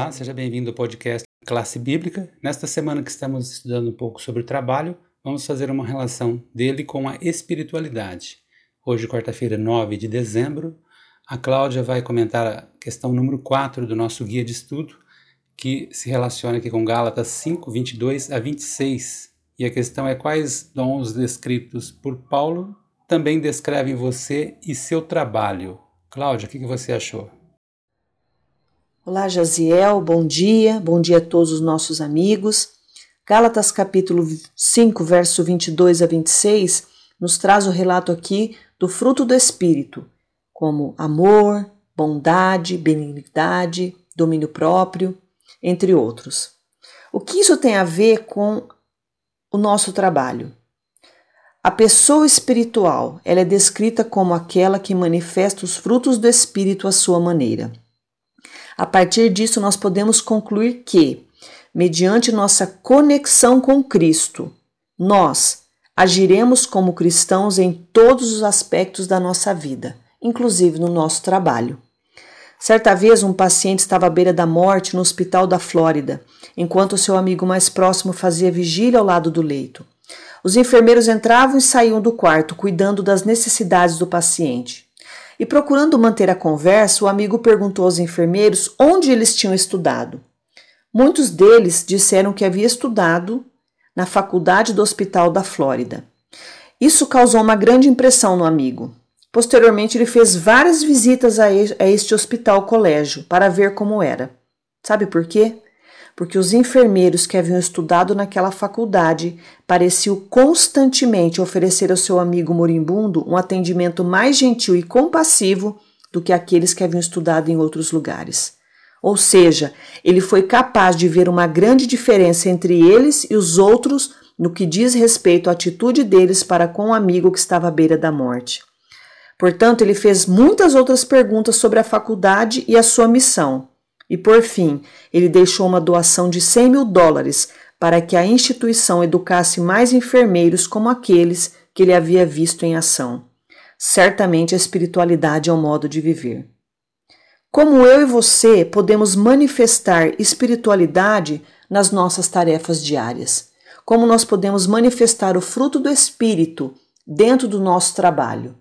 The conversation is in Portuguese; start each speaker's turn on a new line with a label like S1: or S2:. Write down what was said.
S1: Olá, seja bem-vindo ao podcast Classe Bíblica. Nesta semana que estamos estudando um pouco sobre o trabalho, vamos fazer uma relação dele com a espiritualidade. Hoje, quarta-feira, 9 de dezembro, a Cláudia vai comentar a questão número 4 do nosso guia de estudo, que se relaciona aqui com Gálatas 5, 22 a 26. E a questão é quais dons descritos por Paulo também descrevem você e seu trabalho. Cláudia, o que você achou?
S2: Olá, Jaziel, bom dia, bom dia a todos os nossos amigos. Gálatas capítulo 5, verso 22 a 26, nos traz o relato aqui do fruto do Espírito, como amor, bondade, benignidade, domínio próprio, entre outros. O que isso tem a ver com o nosso trabalho? A pessoa espiritual, ela é descrita como aquela que manifesta os frutos do Espírito à sua maneira. A partir disso, nós podemos concluir que, mediante nossa conexão com Cristo, nós agiremos como cristãos em todos os aspectos da nossa vida, inclusive no nosso trabalho. Certa vez, um paciente estava à beira da morte no hospital da Flórida, enquanto seu amigo mais próximo fazia vigília ao lado do leito. Os enfermeiros entravam e saíam do quarto, cuidando das necessidades do paciente. E procurando manter a conversa, o amigo perguntou aos enfermeiros onde eles tinham estudado. Muitos deles disseram que havia estudado na faculdade do Hospital da Flórida. Isso causou uma grande impressão no amigo. Posteriormente, ele fez várias visitas a este hospital colégio para ver como era. Sabe por quê? Porque os enfermeiros que haviam estudado naquela faculdade pareciam constantemente oferecer ao seu amigo moribundo um atendimento mais gentil e compassivo do que aqueles que haviam estudado em outros lugares. Ou seja, ele foi capaz de ver uma grande diferença entre eles e os outros no que diz respeito à atitude deles para com o amigo que estava à beira da morte. Portanto, ele fez muitas outras perguntas sobre a faculdade e a sua missão, e por fim, ele deixou uma doação de 100 mil dólares para que a instituição educasse mais enfermeiros como aqueles que ele havia visto em ação. Certamente a espiritualidade é um modo de viver. Como eu e você podemos manifestar espiritualidade nas nossas tarefas diárias? Como nós podemos manifestar o fruto do Espírito dentro do nosso trabalho?